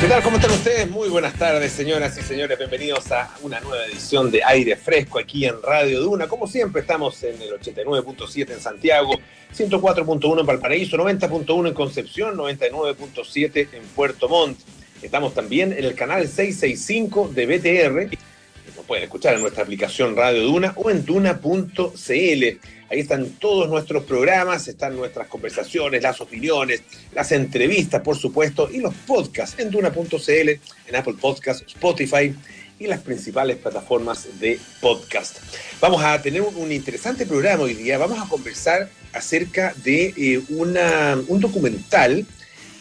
¿Qué tal? ¿Cómo están ustedes? Muy buenas tardes, señoras y señores. Bienvenidos a una nueva edición de Aire Fresco aquí en Radio Duna. Como siempre, estamos en el 89.7 en Santiago, 104.1 en Valparaíso, 90.1 en Concepción, 99.7 en Puerto Montt. Estamos también en el canal 665 de BTR. Nos pueden escuchar en nuestra aplicación Radio Duna o en duna.cl. Ahí están todos nuestros programas, están nuestras conversaciones, las opiniones, las entrevistas, por supuesto, y los podcasts en duna.cl, en Apple Podcasts, Spotify y las principales plataformas de podcast. Vamos a tener un, interesante programa hoy día. Vamos a conversar acerca de eh, una, un documental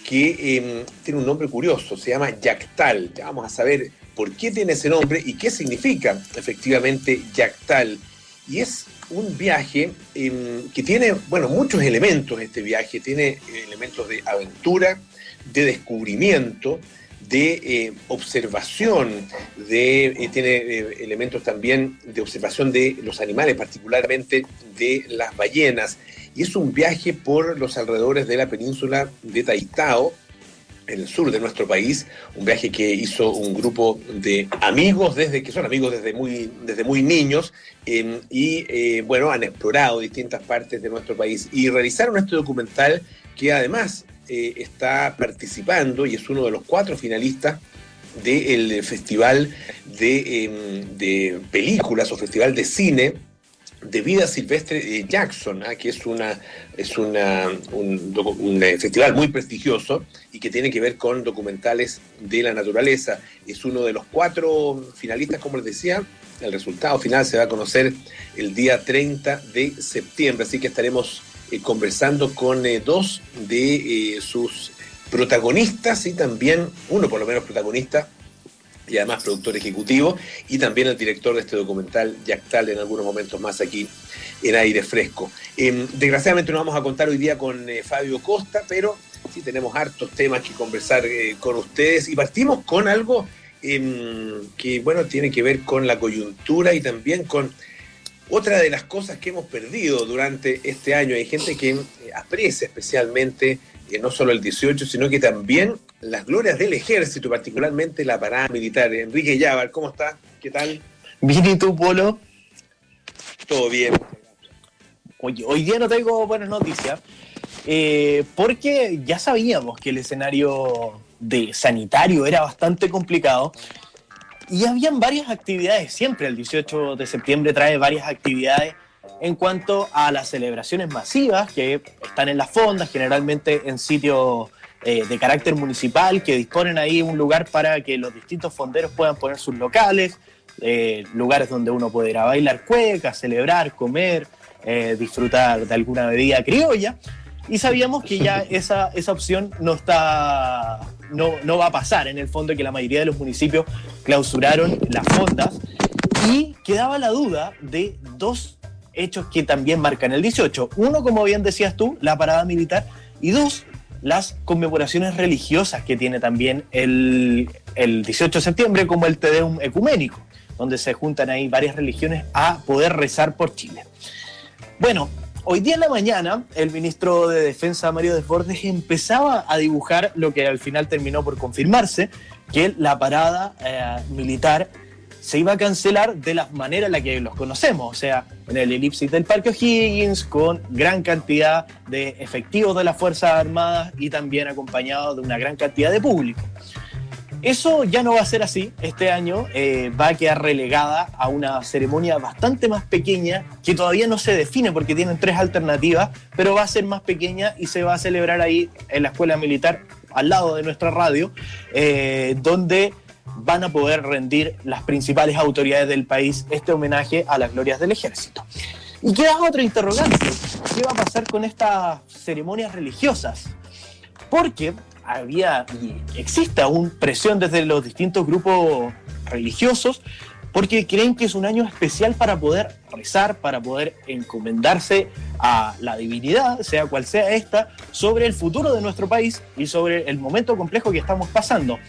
que eh, tiene un nombre curioso, se llama Yactal. Ya vamos a saber por qué tiene ese nombre y qué significa efectivamente Yactal. Y es un viaje em, que tiene, bueno, muchos elementos este viaje, tiene elementos de aventura, de descubrimiento, de eh, observación, de, eh, tiene eh, elementos también de observación de los animales, particularmente de las ballenas. Y es un viaje por los alrededores de la península de Taitao, en el sur de nuestro país, un viaje que hizo un grupo de amigos desde que son amigos desde muy, desde muy niños em, y eh, bueno, han explorado distintas partes de nuestro país y realizaron este documental que además eh, está participando y es uno de los cuatro finalistas del Festival de, em, de Películas o Festival de Cine de Vida Silvestre de Jackson, ¿ah? que es, una, es una, un, festival muy prestigioso y que tiene que ver con documentales de la naturaleza. Es uno de los cuatro finalistas, como les decía. El resultado final se va a conocer el día 30 de septiembre, así que estaremos eh, conversando con eh, dos de eh, sus protagonistas y también, uno por lo menos protagonista, y además productor ejecutivo, y también el director de este documental, Yactal, en algunos momentos más aquí en aire fresco. Em, desgraciadamente no vamos a contar hoy día con eh, Fabio Costa, pero sí tenemos hartos temas que conversar eh, con ustedes y partimos con algo em, que, bueno, tiene que ver con la coyuntura y también con otra de las cosas que hemos perdido durante este año. Hay gente que eh, aprecia especialmente no solo el 18, sino que también las glorias del ejército, particularmente la parada militar. Enrique Llávar, ¿cómo está? ¿Qué tal? Bien, ¿y tú, Polo? Todo bien. Oye, hoy día no tengo buenas noticias, eh, porque ya sabíamos que el escenario de sanitario era bastante complicado y habían varias actividades, siempre el 18 de septiembre trae varias actividades en cuanto a las celebraciones masivas que están en las fondas, generalmente en sitios eh, de carácter municipal que disponen ahí un lugar para que los distintos fonderos puedan poner sus locales, eh, lugares donde uno puede ir a bailar cueca, celebrar, comer, eh, disfrutar de alguna bebida criolla. Y sabíamos que ya esa, esa opción no, está, no, no va a pasar, en el fondo que la mayoría de los municipios clausuraron las fondas y quedaba la duda de dos hechos que también marcan el 18. Uno, como bien decías tú, la parada militar, y dos, las conmemoraciones religiosas que tiene también el, 18 de septiembre, como el Tedeum Ecuménico, donde se juntan ahí varias religiones a poder rezar por Chile. Bueno, hoy día en la mañana, el ministro de Defensa, Mario Desbordes, empezaba a dibujar lo que al final terminó por confirmarse, que la parada eh, militar se iba a cancelar de la manera en la que los conocemos, o sea, en el elipsis del Parque O'Higgins, con gran cantidad de efectivos de las Fuerzas Armadas y también acompañado de una gran cantidad de público. Eso ya no va a ser así. Este año eh, va a quedar relegada a una ceremonia bastante más pequeña, que todavía no se define porque tienen tres alternativas, pero va a ser más pequeña y se va a celebrar ahí en la Escuela Militar, al lado de nuestra radio, eh, donde van a poder rendir las principales autoridades del país este homenaje a las glorias del ejército. Y queda otra interrogante, ¿qué va a pasar con estas ceremonias religiosas? Porque había y existe aún presión desde los distintos grupos religiosos porque creen que es un año especial para poder rezar, para poder encomendarse a la divinidad, sea cual sea esta, sobre el futuro de nuestro país y sobre el momento complejo que estamos pasando.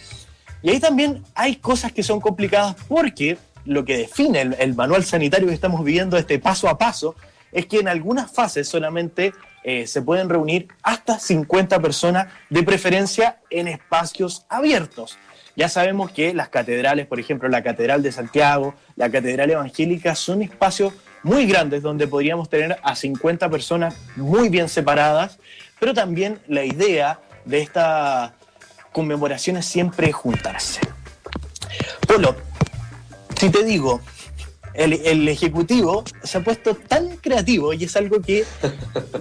Y ahí también hay cosas que son complicadas porque lo que define el, manual sanitario que estamos viviendo, este paso a paso, es que en algunas fases solamente eh, se pueden reunir hasta 50 personas, de preferencia en espacios abiertos. Ya sabemos que las catedrales, por ejemplo, la Catedral de Santiago, la Catedral Evangélica, son espacios muy grandes donde podríamos tener a 50 personas muy bien separadas, pero también la idea de esta conmemoración es siempre juntarse. Polo, si te digo, el, Ejecutivo se ha puesto tan creativo y es algo que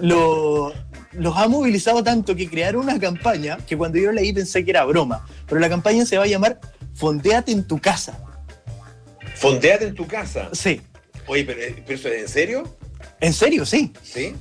los ha movilizado tanto que crearon una campaña que cuando yo leí pensé que era broma, pero la campaña se va a llamar Fondeate en tu casa. ¿Fondeate en tu casa? Sí. Oye, pero, eso es en serio? En serio, sí. Sí.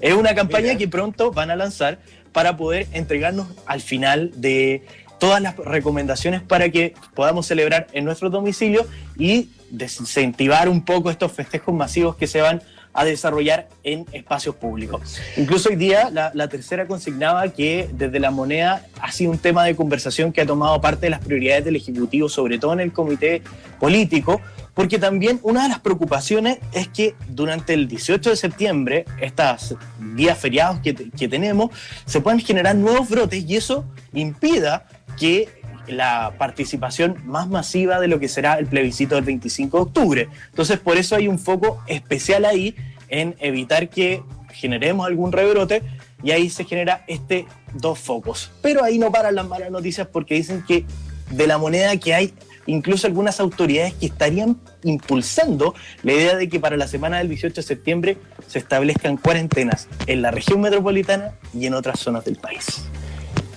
Es una campaña que pronto van a lanzar para poder entregarnos al final de todas las recomendaciones para que podamos celebrar en nuestro domicilio y desincentivar un poco estos festejos masivos que se van a desarrollar en espacios públicos. Incluso hoy día la, tercera consignaba que desde la moneda ha sido un tema de conversación que ha tomado parte de las prioridades del Ejecutivo, sobre todo en el comité político, porque también una de las preocupaciones es que durante el 18 de septiembre, estos días feriados que, que tenemos, se pueden generar nuevos brotes y eso impida que la participación más masiva de lo que será el plebiscito del 25 de octubre. Entonces, por eso hay un foco especial ahí en evitar que generemos algún rebrote y ahí se genera este dos focos. Pero ahí no paran las malas noticias porque dicen que de la moneda que hay incluso algunas autoridades que estarían impulsando la idea de que para la semana del 18 de septiembre se establezcan cuarentenas en la región metropolitana y en otras zonas del país.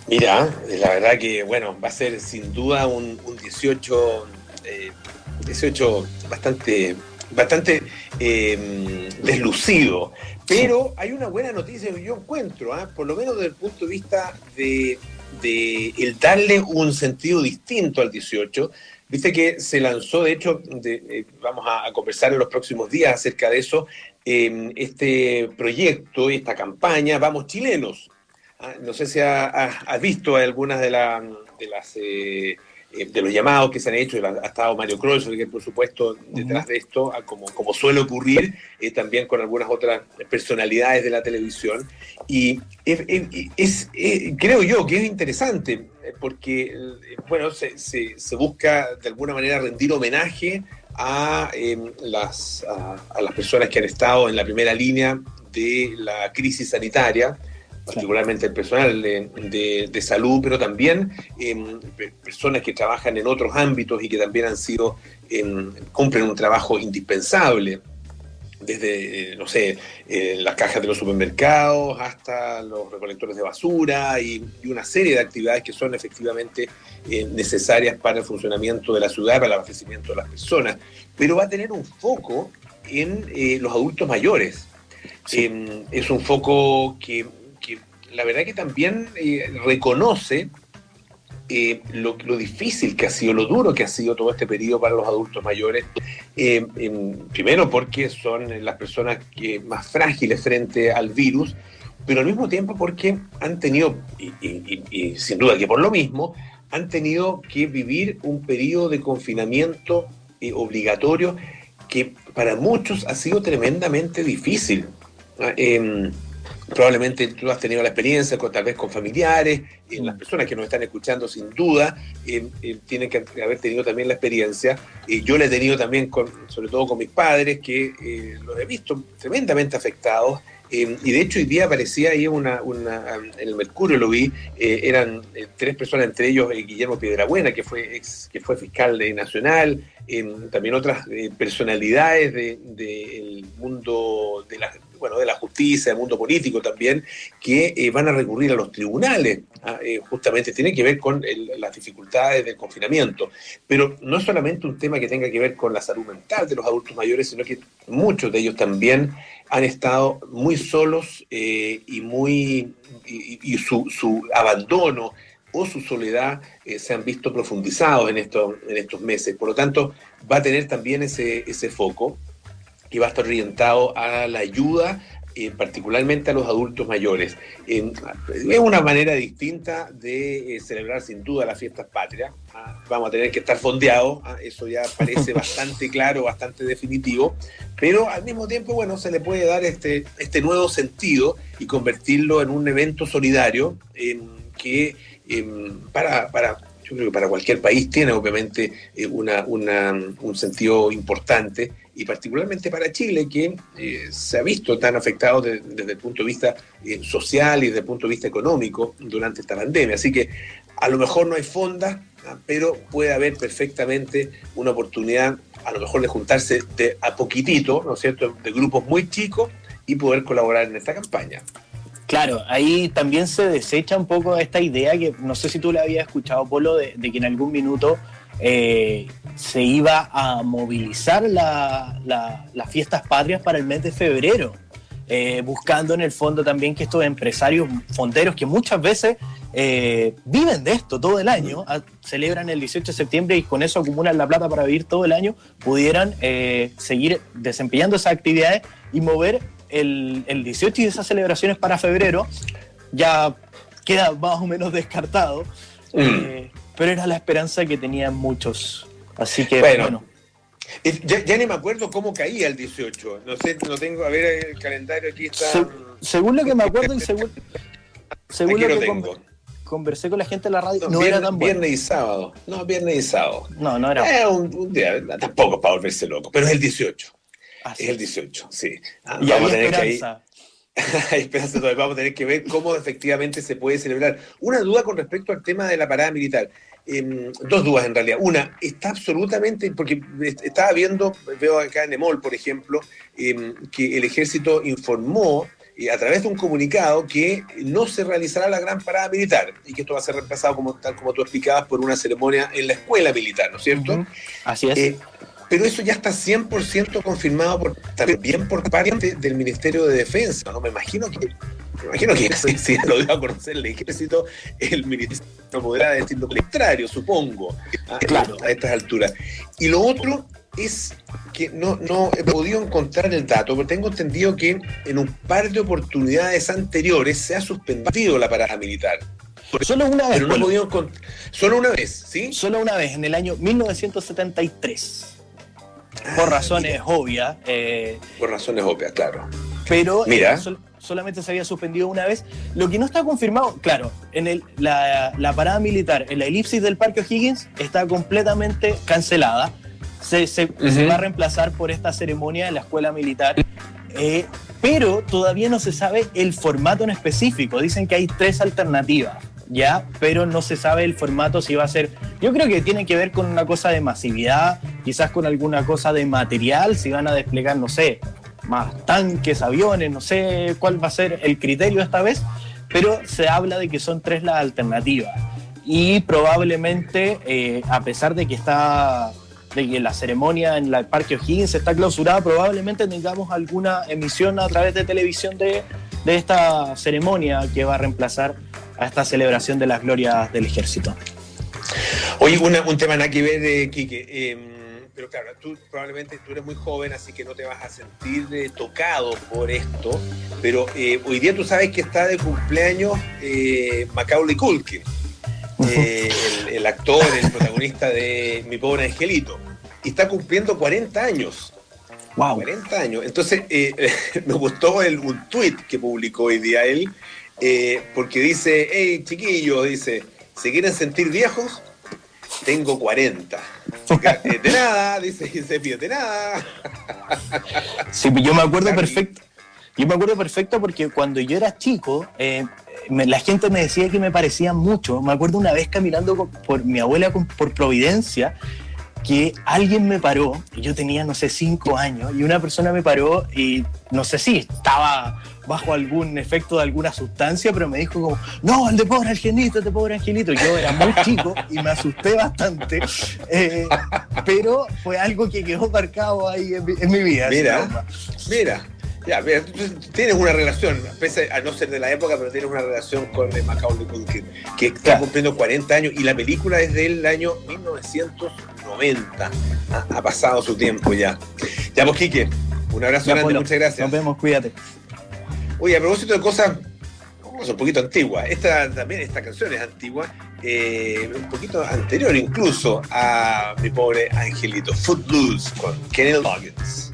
Mira, la verdad que, bueno, va a ser sin duda un, 18, 18 eh, bastante, bastante em, deslucido. Pero hay una buena noticia que yo encuentro, ¿ah? por lo menos desde el punto de vista de, el darle un sentido distinto al 18. Viste que se lanzó, de hecho, eh, vamos a, conversar en los próximos días acerca de eso, em, este proyecto, esta campaña, Vamos Chilenos, no sé si has visto algunas de, las eh, eh, de los llamados que se han hecho, ha estado Mario Cruz, que por supuesto detrás de esto, ah, como, como suele ocurrir, eh, también con algunas otras personalidades de la televisión. Y es, creo yo que es interesante, porque bueno, se, se, busca de alguna manera rendir homenaje a, em, las, a las personas que han estado en la primera línea de la crisis sanitaria particularmente el personal de, salud, pero también em, personas que trabajan en otros ámbitos y que también han sido, em, cumplen un trabajo indispensable, desde, no sé, las cajas de los supermercados hasta los recolectores de basura y, una serie de actividades que son efectivamente eh, necesarias para el funcionamiento de la ciudad, para el abastecimiento de las personas, pero va a tener un foco en eh, los adultos mayores. Em, es un foco que la verdad que también eh, reconoce eh, lo, difícil que ha sido, lo duro que ha sido todo este periodo para los adultos mayores. Eh, primero porque son las personas que más frágiles frente al virus, pero al mismo tiempo porque han tenido, y, sin duda que por lo mismo, han tenido que vivir un periodo de confinamiento obligatorio que para muchos ha sido tremendamente difícil. Probablemente tú has tenido la experiencia con, tal vez con familiares, y las personas que nos están escuchando sin duda eh, eh, tienen que haber tenido también la experiencia. yo la he tenido también, con, sobre todo con mis padres, que eh, los he visto tremendamente afectados. y de hecho hoy día aparecía ahí una, una en el Mercurio lo vi, eran tres personas, entre ellos Guillermo Piedrabuena, que fue ex, que fue fiscal de Nacional, también otras personalidades del de, mundo de la, bueno, de la justicia, del mundo político también, que eh, van a recurrir a los tribunales, ah, eh, justamente tiene que ver con las dificultades del confinamiento. Pero no es solamente un tema que tenga que ver con la salud mental de los adultos mayores, sino que muchos de ellos también han estado muy solos eh, y muy y, su, su, abandono o su soledad se han visto profundizados en, estos en estos meses. Por lo tanto, va a tener también ese, ese foco que va a estar orientado a la ayuda eh, particularmente a los adultos mayores. es una manera distinta de eh, celebrar sin duda las fiestas patrias. Ah, vamos a tener que estar fondeados, ah, eso ya parece bastante claro, bastante definitivo, pero al mismo tiempo, bueno, se le puede dar este, este nuevo sentido y convertirlo en un evento solidario que para, para yo creo que para cualquier país tiene obviamente eh, una, un sentido importante y particularmente para Chile, que eh, se ha visto tan afectado desde el punto de vista eh, social y desde el punto de vista económico durante esta pandemia. Así que a lo mejor no hay fondas, ¿ah? pero puede haber perfectamente una oportunidad, a lo mejor de juntarse de a poquitito, ¿no es cierto?, de grupos muy chicos y poder colaborar en esta campaña. Claro, ahí también se desecha un poco esta idea que no sé si tú la habías escuchado, Polo, de que en algún minuto eh, se iba a movilizar las fiestas patrias para el mes de febrero, eh, buscando en el fondo también que estos empresarios fonderos que muchas veces eh, viven de esto todo el año, celebran el 18 de septiembre y con eso acumulan la plata para vivir todo el año, pudieran seguir desempeñando esas actividades y mover el, el 18 y esas celebraciones para febrero, ya queda más o menos descartado. Mm pero era la esperanza que tenían muchos. Así que bueno. Ya, ni me acuerdo cómo caía el 18. No sé, no tengo. A ver, el calendario aquí está. según lo que me acuerdo y según, según lo, que conversé con la gente de la radio, no, era tan bueno. Viernes y sábado. No, viernes y sábado. No, no era. Eh, un, día, tampoco para volverse loco, pero es el 18. es el 18, sí. Ah, y vamos a tener esperanza. Vamos a tener que ver cómo efectivamente se puede celebrar. Una duda con respecto al tema de la parada militar. Em, dos dudas en realidad. Una, está absolutamente, porque estaba viendo, veo acá en Emol, por ejemplo, em, que el ejército informó eh, a través de un comunicado que no se realizará la gran parada militar y que esto va a ser reemplazado, como, tal como tú explicabas, por una ceremonia en la escuela militar, ¿no es cierto? Así es. Pero eso ya está 100% confirmado por, también por parte del Ministerio de Defensa. ¿no? Me imagino que me imagino que si, lo dio a conocer el ejército, el ministerio no podrá decir lo contrario, supongo, a, claro. a estas alturas. Y lo otro es que no, no he podido encontrar el dato, pero tengo entendido que en un par de oportunidades anteriores se ha suspendido la parada militar. Solo una vez. Pero no he podido Solo una vez, ¿sí? Solo una vez, en el año 1973. Por razones obvias. Eh, por razones obvias, claro. Pero mira solamente se había suspendido una vez. Lo que no está confirmado, claro, en el, la, parada militar, en la elipsis del Parque O'Higgins, está completamente cancelada. Se, va a reemplazar por esta ceremonia en la escuela militar. Eh, pero todavía no se sabe el formato en específico. Dicen que hay tres alternativas, ¿ya? Pero no se sabe el formato si va a ser... Yo creo que tiene que ver con una cosa de masividad, quizás con alguna cosa de material, si van a desplegar, no sé, más tanques, aviones, no sé cuál va a ser el criterio esta vez, pero se habla de que son tres las alternativas. Y probablemente, eh, a pesar de que está de que la ceremonia en el Parque O'Higgins está clausurada, probablemente tengamos alguna emisión a través de televisión de, de esta ceremonia que va a reemplazar a esta celebración de las glorias del ejército. Oye, un tema nada que ver, eh, Quique. Eh, pero claro, tú probablemente tú eres muy joven, así que no te vas a sentir eh, tocado por esto, pero eh, hoy día tú sabes que está de cumpleaños eh, Macaulay Culkin, eh, el, actor, el protagonista de Mi Pobre Angelito, y está cumpliendo 40 años. Wow. 40 años. Entonces, me gustó el, un tweet que publicó hoy día él, porque dice, hey chiquillos, dice, ¿se quieren sentir viejos? Tengo 40. Eh, de nada, dice Giuseppe, de nada. Sí, yo me acuerdo perfecto. Yo me acuerdo perfecto porque cuando yo era chico, eh, la gente me decía que me parecía mucho. Me acuerdo una vez caminando por mi abuela por Providencia que alguien me paró, y yo tenía, no sé, cinco años, y una persona me paró y no sé si estaba bajo algún efecto de alguna sustancia, pero me dijo como, no, el de pobre angelito, el de pobre angelito. Yo era muy chico y me asusté bastante, eh, pero fue algo que quedó marcado ahí en mi, vida. Mira, mira. Ya, tienes una relación, pese a no ser de la época, pero tienes una relación con Macaulay Culkin, que está cumpliendo 40 años y la película es del año 1990. Ha, pasado su tiempo ya. Ya, pues, Quique, un abrazo grande, muchas gracias. Nos vemos, cuídate. Oye, a propósito de cosas un poquito antiguas, esta también esta canción es antigua, eh, un poquito anterior incluso a mi pobre angelito, Footloose con Kenny Loggins.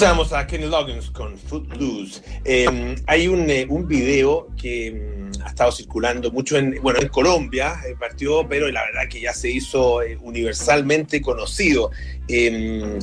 Escuchamos a Kenny Loggins con Footloose. Em, hay un, eh, un, video que mm, ha estado circulando mucho en, bueno, en Colombia, eh, partió, pero la verdad que ya se hizo eh, universalmente conocido. Em,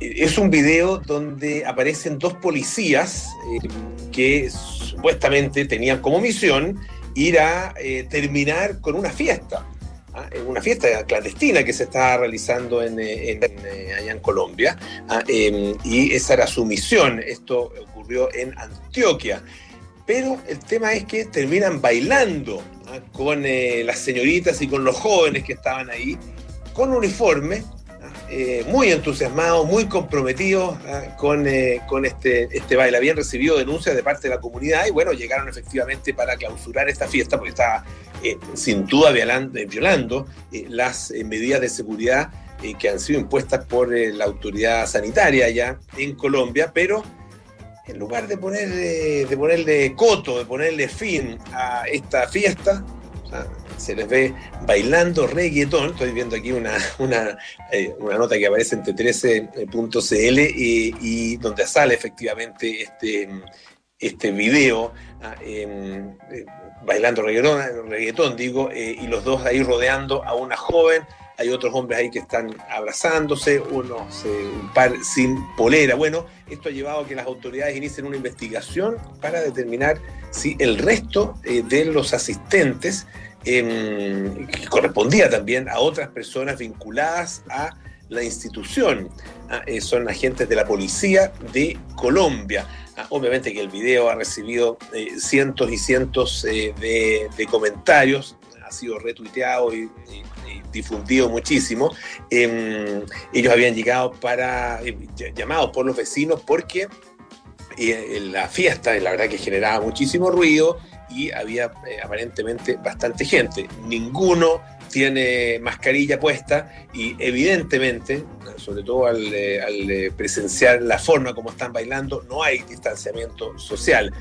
es un video donde aparecen dos policías em, que supuestamente tenían como misión ir a terminar con una fiesta. ¿Ah? en una fiesta clandestina que se está realizando en, eh, eh, allá en Colombia, ¿ah? em, y esa era su misión. Esto ocurrió en Antioquia. Pero el tema es que terminan bailando ¿ah? con eh, las señoritas y con los jóvenes que estaban ahí, con uniforme, muy entusiasmados, muy comprometidos con, con este, este baile. Habían recibido denuncias de parte de la comunidad y bueno, llegaron efectivamente para clausurar esta fiesta porque estaba eh, sin duda violando, eh, las eh, medidas de seguridad que han sido impuestas por la autoridad sanitaria allá en Colombia, pero en lugar de, poner, de ponerle coto, de ponerle fin a esta fiesta, se les ve bailando reggaetón. Estoy viendo aquí una, una, eh, nota que aparece entre 13.cl y, y donde sale efectivamente este, este video ah, em, eh, bailando reggaetón, reggaetón digo, eh, y los dos ahí rodeando a una joven hay otros hombres ahí que están abrazándose, unos, un par sin polera. Bueno, esto ha llevado a que las autoridades inicien una investigación para determinar si el resto eh, de los asistentes, em, que correspondía también a otras personas vinculadas a la institución, ah, eh, son agentes de la policía de Colombia. Ah, obviamente que el video ha recibido eh, cientos y cientos de, comentarios, ha sido retuiteado y difundido muchísimo. Em, ellos habían llegado para, eh, llamados por los vecinos porque eh, la fiesta, la verdad que generaba muchísimo ruido y había eh, aparentemente bastante gente. Ninguno tiene mascarilla puesta y evidentemente, sobre todo al, al presenciar la forma como están bailando, no hay distanciamiento social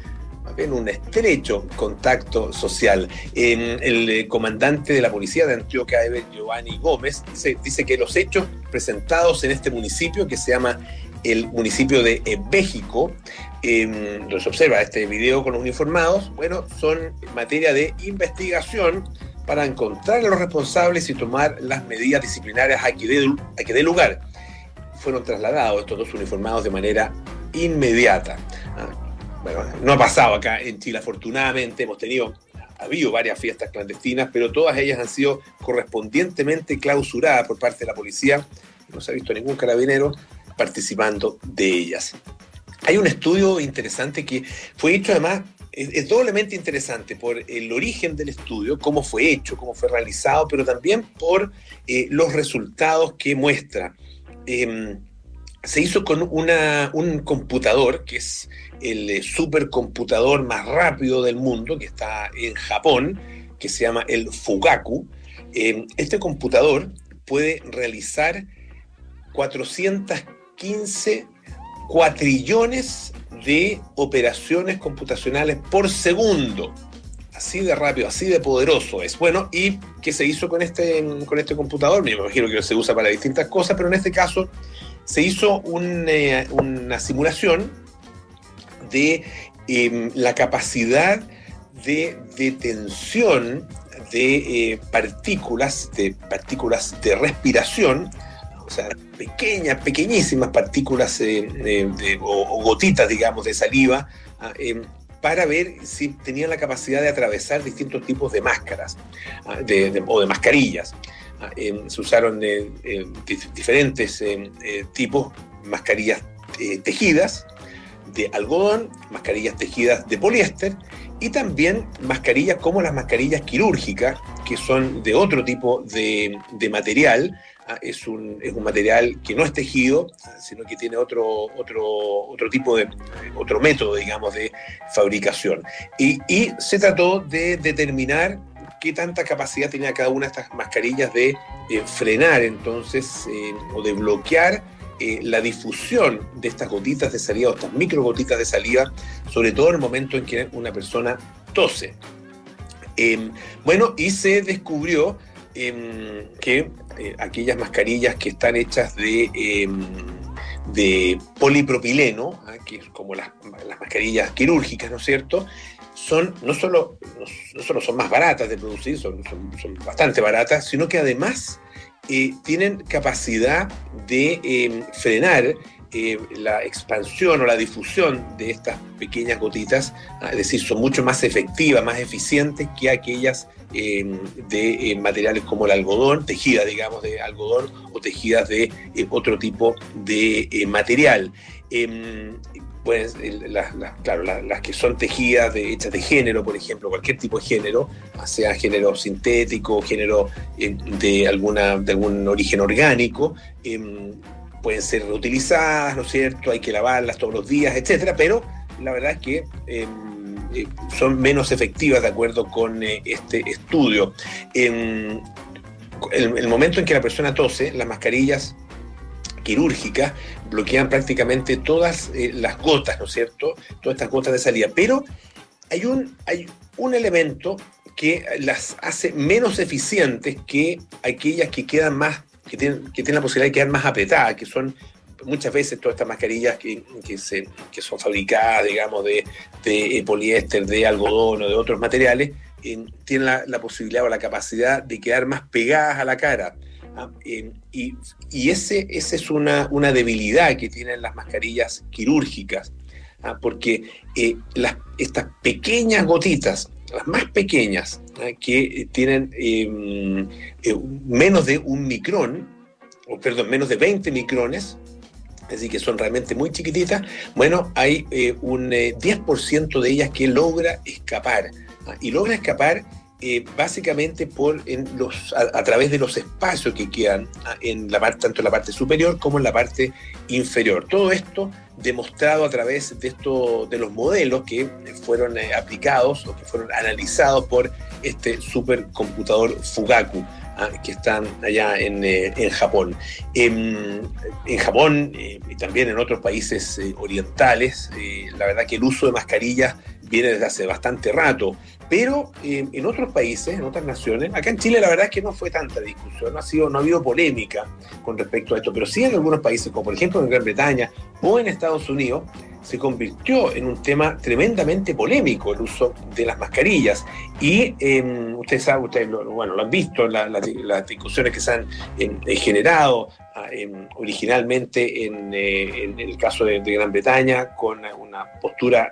más bien un estrecho contacto social. el eh, comandante de la policía de Antioquia, Giovanni Gómez, dice, que los hechos presentados en este municipio, que se llama el municipio de México, eh, em, se observa este video con los uniformados, bueno, son materia de investigación para encontrar a los responsables y tomar las medidas disciplinarias a que dé, lugar. Fueron trasladados estos dos uniformados de manera inmediata. Bueno, no ha pasado acá en Chile, afortunadamente, hemos tenido, ha habido varias fiestas clandestinas, pero todas ellas han sido correspondientemente clausuradas por parte de la policía. No se ha visto ningún carabinero participando de ellas. Hay un estudio interesante que fue hecho además, es, doblemente interesante por el origen del estudio, cómo fue hecho, cómo fue realizado, pero también por eh, los resultados que muestra. Em, se hizo con un computador que es el eh, supercomputador más rápido del mundo, que está en Japón, que se llama el Fugaku. Em, este computador puede realizar 415 cuatrillones de operaciones computacionales por segundo. Así de rápido, así de poderoso es. Bueno, ¿y qué se hizo con este, con este computador? Me imagino que se usa para distintas cosas, pero en este caso se hizo eh, una simulación de em, la capacidad de detención de eh, partículas, de partículas de respiración, o sea, pequeñas, pequeñísimas partículas eh, o, gotitas, digamos, de saliva, ah, em, para ver si tenían la capacidad de atravesar distintos tipos de máscaras ah, o de mascarillas. Em, se usaron diferentes tipos, mascarillas tejidas, de algodón, mascarillas tejidas de poliéster y también mascarillas como las mascarillas quirúrgicas, que son de otro tipo de, material. Ah, es, un, es, un, material que no es tejido, sino que tiene otro, otro, otro tipo de, otro método, digamos, de fabricación. Y, se trató de determinar qué tanta capacidad tenía cada una de estas mascarillas de eh, frenar entonces eh, o de bloquear eh, la difusión de estas gotitas de saliva o estas micro gotitas de saliva, sobre todo en el momento en que una persona tose. Em, bueno, y se descubrió em, que aquellas mascarillas que están hechas de, em, de polipropileno, ¿ah? que es como las, mascarillas quirúrgicas, ¿no es cierto? Son, no, solo, no, solo son más baratas de producir, son, son bastante baratas, sino que además eh, tienen capacidad de eh, frenar eh, la expansión o la difusión de estas pequeñas gotitas, ah, es decir, son mucho más efectivas, más eficientes que aquellas de materiales como el algodón, tejidas, digamos, de algodón o tejidas de otro tipo de material. Pues las, claro, las, que son tejidas hechas de género, por ejemplo, cualquier tipo de género, sea género sintético, género eh, de, alguna, de algún origen orgánico, em, pueden ser reutilizadas, ¿no es cierto? Hay que lavarlas todos los días, etcétera, pero la verdad es que em, eh, son menos efectivas de acuerdo con eh, este estudio. En em, el momento en que la persona tose, las mascarillas quirúrgicas bloquean prácticamente todas eh, las gotas, ¿no es cierto? Todas estas gotas de salida. Pero hay un, hay un elemento que las hace menos eficientes que aquellas que quedan más, que tienen, que tienen la posibilidad de quedar más apretadas, que son muchas veces todas estas mascarillas que, se, que son fabricadas, digamos, de, de, poliéster, de algodón o de otros materiales, eh, tienen la, posibilidad o la capacidad de quedar más pegadas a la cara. ¿Ah? Y, y ese, es una, una, debilidad que tienen las mascarillas quirúrgicas, ¿ah? porque eh, estas pequeñas gotitas las más pequeñas, ¿eh? que tienen em, eh, menos de un micrón, o perdón, menos de 20 micrones, así que son realmente muy chiquititas, bueno, hay eh, un 10% de ellas que logra escapar. ¿ah? Y logra escapar básicamente por en los, a, través de los espacios que quedan ¿ah? en la parte, tanto en la parte superior como en la parte inferior. Todo esto demostrado a través de, esto, de los modelos que fueron eh, aplicados o que fueron analizados por este supercomputador Fugaku. Ah, que están allá en, eh, en Japón. En, en Japón eh, y también en otros países orientales, la verdad que el uso de mascarillas viene desde hace bastante rato. Pero eh, en otros países, en otras naciones, acá en Chile la verdad es que no fue tanta discusión, no ha, sido, no ha habido polémica con respecto a esto, pero sí en algunos países, como por ejemplo en Gran Bretaña o en Estados Unidos, se convirtió en un tema tremendamente polémico el uso de las mascarillas. Y ustedes saben, ustedes lo, bueno, lo han visto, la, la, las discusiones que se han eh, generado ah, originalmente en, eh, en, el caso de Gran Bretaña, con una postura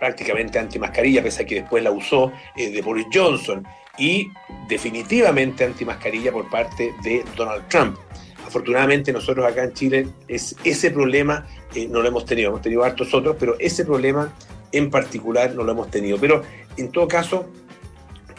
prácticamente antimascarilla, pese a que después la usó eh, de Boris Johnson, y definitivamente antimascarilla por parte de Donald Trump. Afortunadamente nosotros acá en Chile es, ese problema eh, no lo hemos tenido, hemos tenido hartos otros, pero ese problema en particular no lo hemos tenido. Pero en todo caso,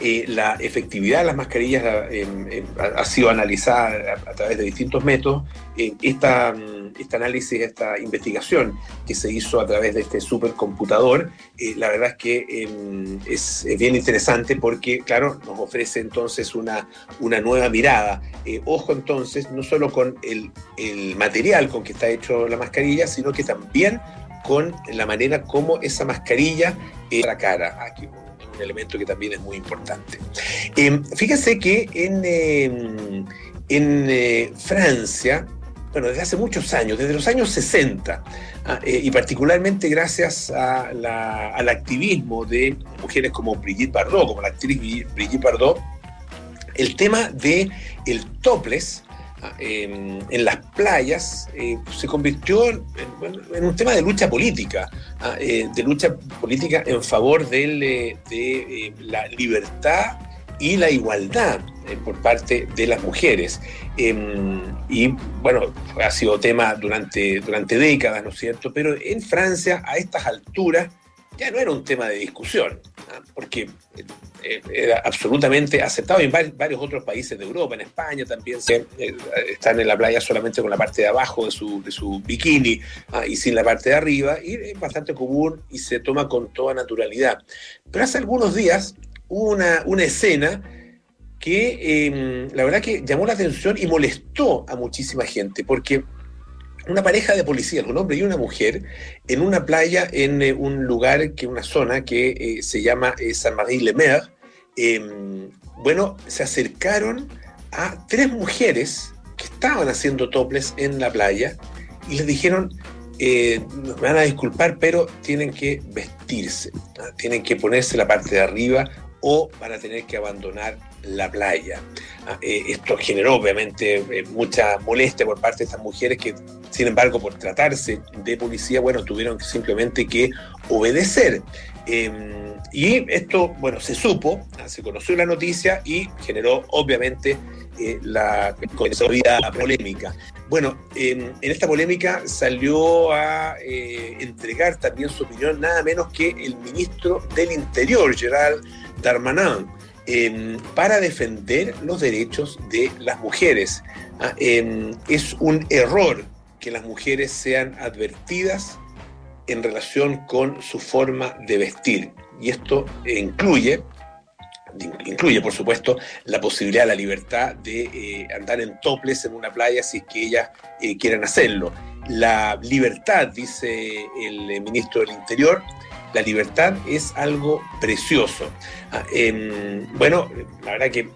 eh, la efectividad de las mascarillas eh, eh, ha sido analizada a, través de distintos métodos. Esta, mm, este análisis, esta investigación que se hizo a través de este supercomputador, la verdad es que em, es, bien interesante porque, claro, nos ofrece entonces una, una nueva mirada. ojo entonces, no solo con el, el material con que está hecho la mascarilla, sino que también con la manera como esa mascarilla es la cara. Aquí, un elemento que también es muy importante. Eh, fíjense que en, eh, en eh, Francia, bueno, desde hace muchos años, desde los años 60, ah, eh, y particularmente gracias al activismo de mujeres como Brigitte Bardot, como la actriz Brigitte Bardot, el tema de topless en, las playas eh, se convirtió en, un tema de lucha política, ah, eh, de lucha política en favor de, eh, la libertad y la igualdad por parte de las mujeres. Em, y bueno, ha sido tema durante, durante décadas, ¿no es cierto? Pero en Francia, a estas alturas, ya no era un tema de discusión, ¿ah? porque eh, era absolutamente aceptado en varios otros países de Europa, en España también se, eh, están en la playa solamente con la parte de abajo de su, de su bikini ah, y sin la parte de arriba, y es bastante común y se toma con toda naturalidad. Pero hace algunos días hubo una, una escena que em, la verdad que llamó la atención y molestó a muchísima gente, porque una pareja de policías, un hombre y una mujer, en una playa en eh, un lugar, que una zona que eh, se llama eh, Saint-Marie-le-Mer, em, bueno, se acercaron a tres mujeres que estaban haciendo toples en la playa y les dijeron, me van a disculpar, pero tienen que vestirse, tienen que ponerse la parte de arriba o van a tener que abandonar la playa. Ah, eh, esto generó obviamente eh, mucha molestia por parte de estas mujeres que, sin embargo, por tratarse de policía, bueno, tuvieron simplemente que obedecer. Em, y esto, bueno, se supo, ah, se conoció la noticia y generó obviamente eh, la la polémica. Bueno, em, en esta polémica salió a entregar también su opinión nada menos que el ministro del Interior, Gerald Darmanin Em, para defender los derechos de las mujeres. Ah, em, es un error que las mujeres sean advertidas en relación con su forma de vestir. Y esto incluye incluye, por supuesto, la posibilidad, la libertad de eh, andar en toples en una playa si es que ellas eh, quieren hacerlo. La libertad, dice el ministro del Interior, la libertad es algo precioso. Ah, em, bueno, la verdad que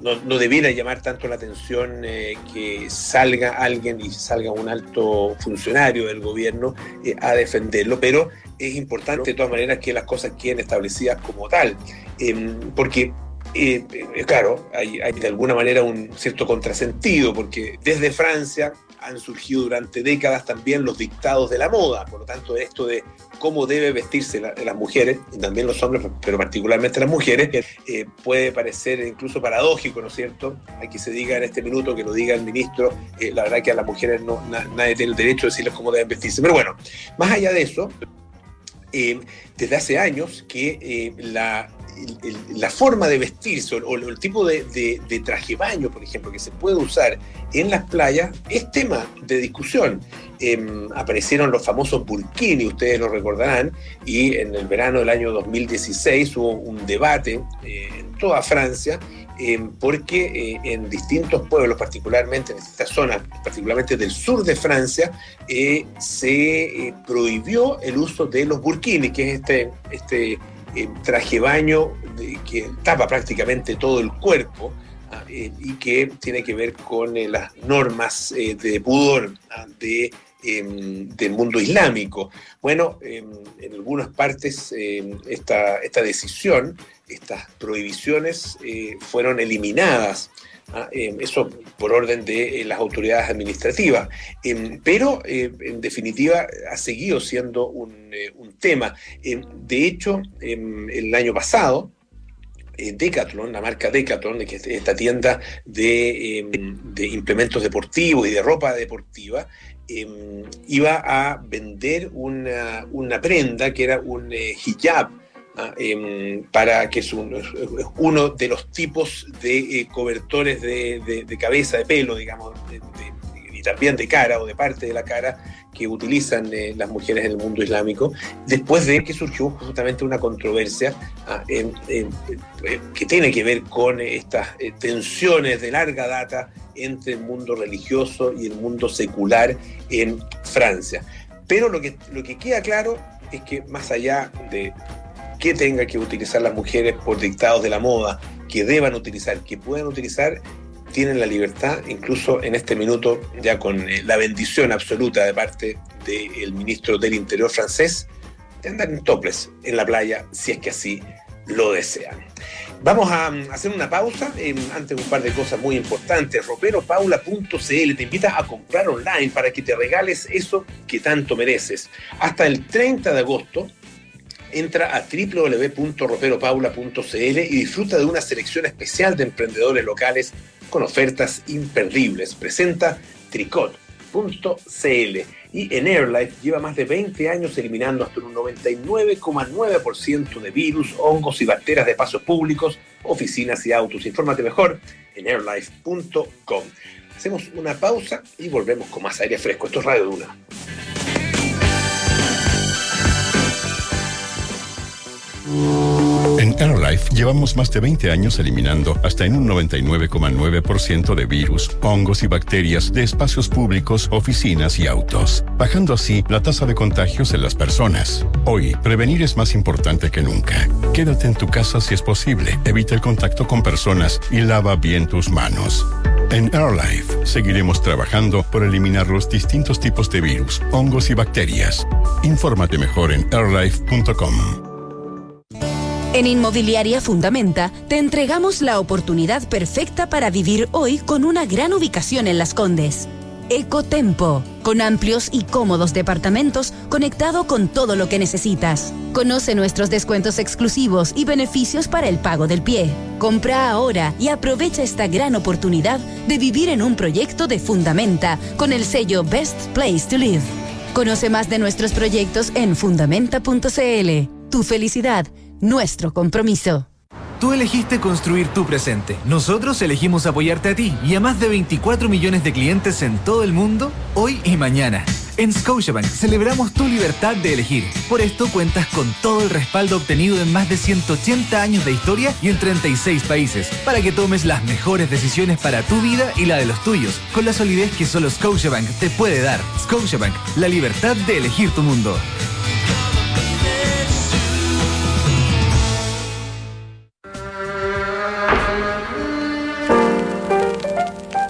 no, debiera llamar tanto la atención eh, que salga alguien y salga un alto funcionario del gobierno eh, a defenderlo, pero es importante de todas maneras que las cosas queden establecidas como tal, em, porque eh, claro, hay, de alguna manera un cierto contrasentido, porque desde Francia han surgido durante décadas también los dictados de la moda, por lo tanto esto de cómo debe vestirse las mujeres, y también los hombres, pero particularmente las mujeres, eh, puede parecer incluso paradójico, ¿no es cierto? Hay que se diga en este minuto, que lo diga el ministro, eh, la verdad que a las mujeres no, nadie tiene el derecho de decirles cómo deben vestirse. Pero bueno, más allá de eso, eh, desde hace años que la la forma de vestirse o, el tipo de, traje baño, por ejemplo, que se puede usar en las playas es tema de discusión. Em, aparecieron los famosos burkini, ustedes lo recordarán, y en el verano del año 2016 hubo un debate eh, en toda Francia em, porque eh, en distintos pueblos, particularmente en esta zona, particularmente del sur de Francia, eh, se prohibió el uso de los burkini, que es este, este eh, traje baño que tapa prácticamente todo el cuerpo ah, eh, y que tiene que ver con eh, las normas de pudor ah, de, em, del mundo islámico. Bueno, em, en algunas partes em, esta, decisión, estas prohibiciones fueron eliminadas Ah, eh, eso por orden de eh, las autoridades administrativas. Pero, eh, en definitiva, ha seguido siendo un, tema. Em, de hecho, el año pasado, Decathlon, la marca Decathlon, que es esta tienda de implementos deportivos y de ropa deportiva, iba a vender una, una, prenda que era un hijab Ah, em, para que es, uno de los tipos de eh, cobertores de, cabeza, de pelo, digamos, y también de cara o de parte de la cara que utilizan eh, las mujeres en el mundo islámico, después de que surgió justamente una controversia ah, eh, que tiene que ver con estas tensiones de larga data entre el mundo religioso y el mundo secular en Francia. Pero lo que, lo que queda claro es que más allá de que tenga que utilizar las mujeres por dictados de la moda, que deban utilizar, que puedan utilizar, tienen la libertad, incluso en este minuto, ya con eh, la bendición absoluta de parte del ministro del Interior francés, de andar en toples en la playa, si es que así lo desean. Vamos a mm, hacer una pausa. Eh, antes un par de cosas muy importantes. Roperopaula.cl te invita a comprar online para que te regales eso que tanto mereces. Hasta el 30 de agosto entra a www.roperopaula.cl y disfruta de una selección especial de emprendedores locales con ofertas imperdibles. Presenta tricot.cl y en AirLife lleva más de 20 años eliminando hasta un 99,9% de virus, hongos y bacterias de pasos públicos, oficinas y autos. Infórmate mejor en airlife.com. Hacemos una pausa y volvemos con más aire fresco. Esto es Radio Duna. En AirLife llevamos más de 20 años eliminando hasta en un 99,9% de virus, hongos y bacterias de espacios públicos, oficinas y autos, bajando así la tasa de contagios en las personas. Hoy, prevenir es más importante que nunca. Quédate en tu casa si es posible, evita el contacto con personas y lava bien tus manos. En AirLife seguiremos trabajando por eliminar los distintos tipos de virus, hongos y bacterias. Infórmate mejor en airlife.com. En Inmobiliaria Fundamenta te entregamos la oportunidad perfecta para vivir hoy con una gran ubicación en Las Condes. Ecotempo, con amplios y cómodos departamentos conectado con todo lo que necesitas. Conoce nuestros descuentos exclusivos y beneficios para el pago del pie. Compra ahora y aprovecha esta gran oportunidad de vivir en un proyecto de Fundamenta con el sello Best Place to Live. Conoce más de nuestros proyectos en fundamenta.cl. Tu felicidad nuestro compromiso. Tú elegiste construir tu presente. Nosotros elegimos apoyarte a ti y a más de 24 millones de clientes en todo el mundo, hoy y mañana. En Scotiabank celebramos tu libertad de elegir. Por esto cuentas con todo el respaldo obtenido en más de 180 años de historia y en 36 países, para que tomes las mejores decisiones para tu vida y la de los tuyos, con la solidez que solo Scotiabank te puede dar. Scotiabank, la libertad de elegir tu mundo.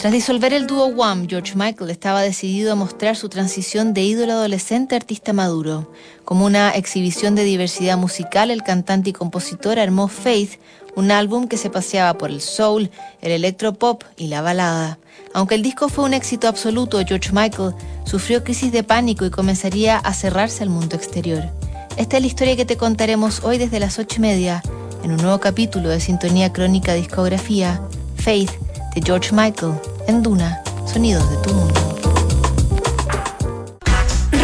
Tras disolver el dúo Wham, George Michael estaba decidido a mostrar su transición de ídolo adolescente a artista maduro. Como una exhibición de diversidad musical, el cantante y compositor armó Faith, un álbum que se paseaba por el soul, el electropop y la balada. Aunque el disco fue un éxito absoluto, George Michael sufrió crisis de pánico y comenzaría a cerrarse al mundo exterior. Esta es la historia que te contaremos hoy desde las ocho y media, en un nuevo capítulo de Sintonía Crónica Discografía, Faith, de George Michael, en Duna, Sonidos de tu Mundo.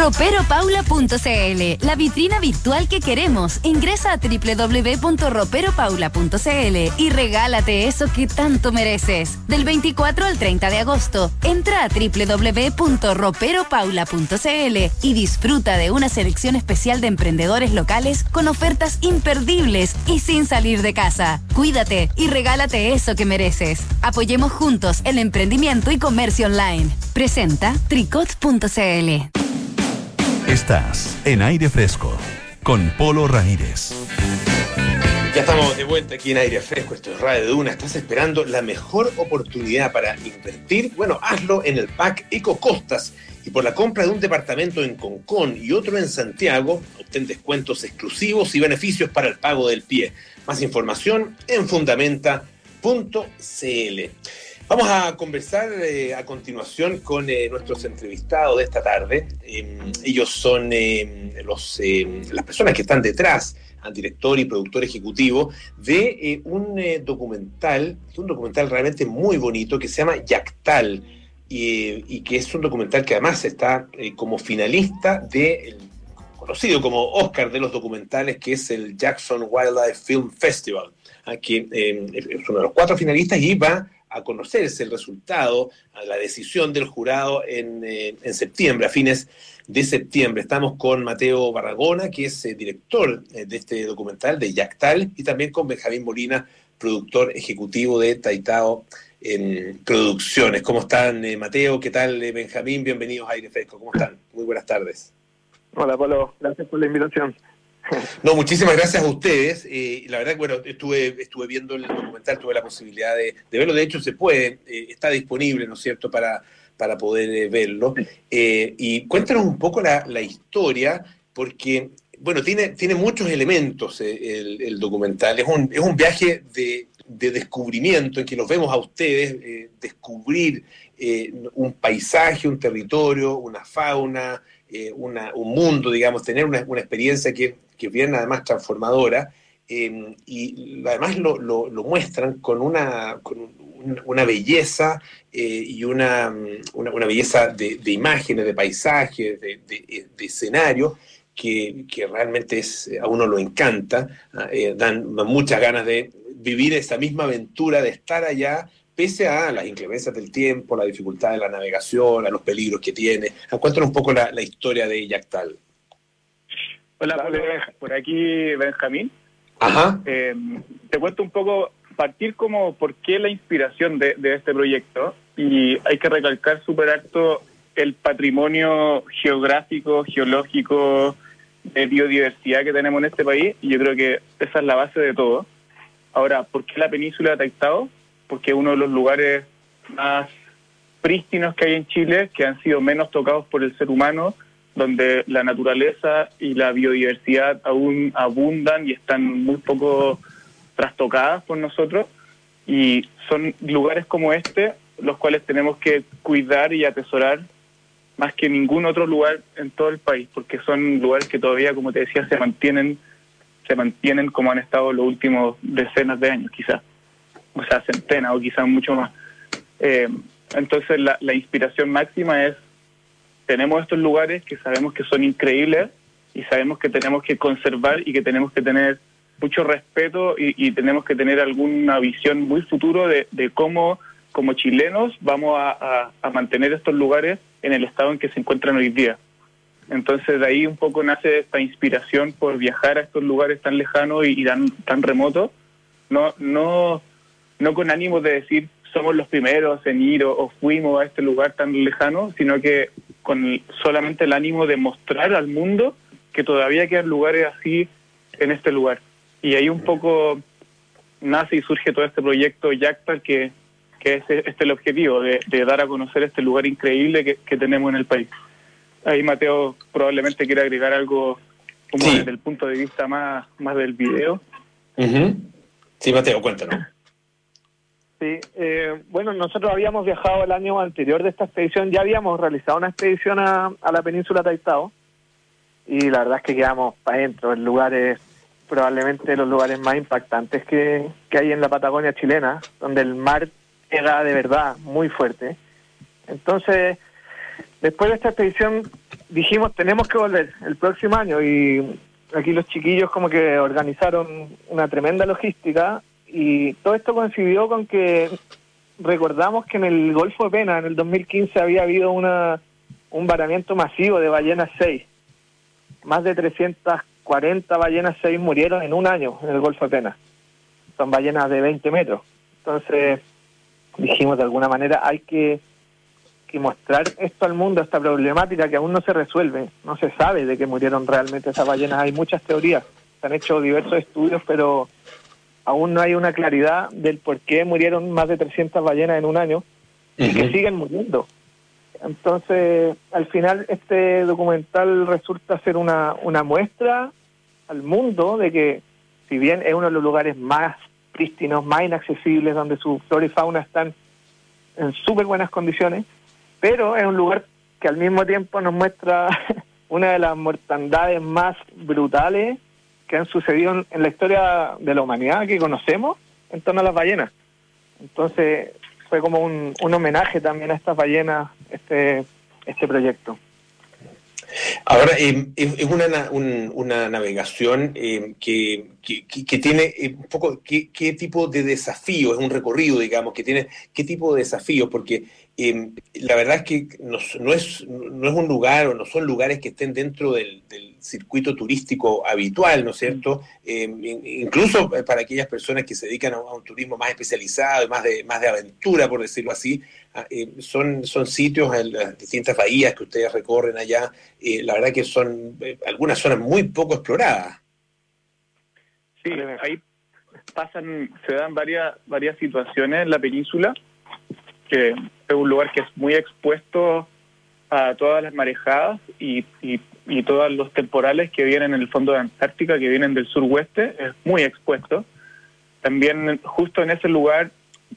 Roperopaula.cl, la vitrina virtual que queremos. Ingresa a www.roperopaula.cl y regálate eso que tanto mereces. Del 24 al 30 de agosto, entra a www.roperopaula.cl y disfruta de una selección especial de emprendedores locales con ofertas imperdibles y sin salir de casa. Cuídate y regálate eso que mereces. Apoyemos juntos el emprendimiento y comercio online. Presenta tricot.cl. Estás en aire fresco con Polo Ramírez. Ya estamos de vuelta aquí en aire fresco, esto es Radio Duna. ¿Estás esperando la mejor oportunidad para invertir? Bueno, hazlo en el PAC Eco Costas y por la compra de un departamento en Concón y otro en Santiago, obtén descuentos exclusivos y beneficios para el pago del pie. Más información en fundamenta.cl. Vamos a conversar eh, a continuación con eh, nuestros entrevistados de esta tarde. Eh, ellos son los, las personas que están detrás, al director y productor ejecutivo, de un documental, un documental realmente muy bonito que se llama Yactal, y, que es un documental que además está como finalista del conocido como Oscar de los documentales, que es el Jackson Wildlife Film Festival, que es uno de los cuatro finalistas y va a conocerse el resultado, a la decisión del jurado en, eh, en, septiembre, a fines de septiembre. Estamos con Mateo Barragona, que es eh, director eh, de este documental de Yactal, y también con Benjamín Molina, productor ejecutivo de Taitao Producciones. ¿Cómo están, Mateo? ¿Qué tal, Benjamín? Bienvenidos a Aire Fresco. ¿Cómo están? Muy buenas tardes. Hola, Pablo. Gracias por la invitación. No, muchísimas gracias a ustedes. Eh, la verdad bueno, estuve, estuve viendo el documental, tuve la posibilidad de, verlo. De hecho, se puede, eh, está disponible, ¿no es cierto?, para, para poder eh, verlo. y cuéntanos un poco la, historia, porque, bueno, tiene, tiene muchos elementos el, documental. Es un, es un viaje de, de descubrimiento en que los vemos a ustedes descubrir un paisaje, un territorio, una fauna, un mundo, digamos, tener una, una experiencia que que viene además transformadora, em, y además lo, muestran con una, una belleza eh, y una, una, belleza de, imágenes, de paisajes, de, de, escenario, que, realmente es, a uno lo encanta, ah, eh, dan, muchas ganas de vivir esa misma aventura, de estar allá, pese a las inclemencias del tiempo, la dificultad de la navegación, a los peligros que tiene. Cuéntanos un poco la, la historia de Yactal. Hola, por aquí Benjamín. Ajá. Eh, te cuento un poco, partir como por qué la inspiración de, este proyecto y hay que recalcar súper alto el patrimonio geográfico, geológico, de biodiversidad que tenemos en este país y yo creo que esa es la base de todo. Ahora, ¿por qué la península de Taitao? Porque es uno de los lugares más prístinos que hay en Chile, que han sido menos tocados por el ser humano donde la naturaleza y la biodiversidad aún abundan y están muy poco trastocadas por nosotros. Y son lugares como este los cuales tenemos que cuidar y atesorar más que ningún otro lugar en todo el país, porque son lugares que todavía, como te decía, se mantienen, se mantienen como han estado los últimos decenas de años, quizás, o sea, centenas o quizás mucho más. Eh, entonces, la, la inspiración máxima es tenemos estos lugares que sabemos que son increíbles y sabemos que tenemos que conservar y que tenemos que tener mucho respeto y, tenemos que tener alguna visión muy futuro de, cómo como chilenos vamos a, mantener estos lugares en el estado en que se encuentran hoy día. Entonces de ahí un poco nace esta inspiración por viajar a estos lugares tan lejanos y, tan, tan remotos, no, no, no con ánimo de decir somos los primeros en ir o, fuimos a este lugar tan lejano, sino que con solamente el ánimo de mostrar al mundo que todavía quedan lugares así en este lugar. Y ahí un poco nace y surge todo este proyecto Yactal que, que es este el objetivo, de, dar a conocer este lugar increíble que, tenemos en el país. Ahí Mateo probablemente quiere agregar algo como desde el punto de vista más, más del video. Sí, Mateo, cuéntanos. Sí, eh, bueno, nosotros habíamos viajado el año anterior de esta expedición, ya habíamos realizado una expedición a, la península Taitao y la verdad es que quedamos para adentro, en lugares, probablemente los lugares más impactantes que, que hay en la Patagonia chilena, donde el mar era de verdad muy fuerte. Entonces, después de esta expedición dijimos, tenemos que volver el próximo año y aquí los chiquillos como que organizaron una tremenda logística y todo esto coincidió con que recordamos que en el Golfo de Pena, en el 2015, había habido una, un varamiento masivo de ballenas 6. Más de 340 ballenas 6 murieron en un año en el Golfo de Pena. Son ballenas de 20 metros. Entonces dijimos de alguna manera hay que, que mostrar esto al mundo, esta problemática que aún no se resuelve. No se sabe de qué murieron realmente esas ballenas. Hay muchas teorías. Se han hecho diversos estudios, pero aún no hay una claridad del por qué murieron más de 300 ballenas en un año y que siguen muriendo. Entonces, al final, este documental resulta ser una, una muestra al mundo de que, si bien es uno de los lugares más prístinos, más inaccesibles, donde su flora y fauna están en súper buenas condiciones, pero es un lugar que al mismo tiempo nos muestra una de las mortandades más brutales que han sucedido en, la historia de la humanidad que conocemos en torno a las ballenas. Entonces fue como un, un homenaje también a estas ballenas este, este proyecto. Ahora, eh, es una, una navegación eh, que, que, tiene eh, un poco qué, qué tipo de desafío, es un recorrido, digamos, que tiene qué tipo de desafíos, porque Em, la verdad es que no, es, no es un lugar o no son lugares que estén dentro del, circuito turístico habitual, ¿no es cierto? Em, incluso para aquellas personas que se dedican a, un turismo más especializado, más de, más de aventura, por decirlo así, ah, em, son, son sitios en las distintas bahías que ustedes recorren allá, eh, la verdad que son eh, algunas zonas muy poco exploradas. Sí, ahí pasan, se dan varias, varias situaciones en la península que es un lugar que es muy expuesto a todas las marejadas y, todos los temporales que vienen en el fondo de Antártica, que vienen del suroeste, es muy expuesto. También justo en ese lugar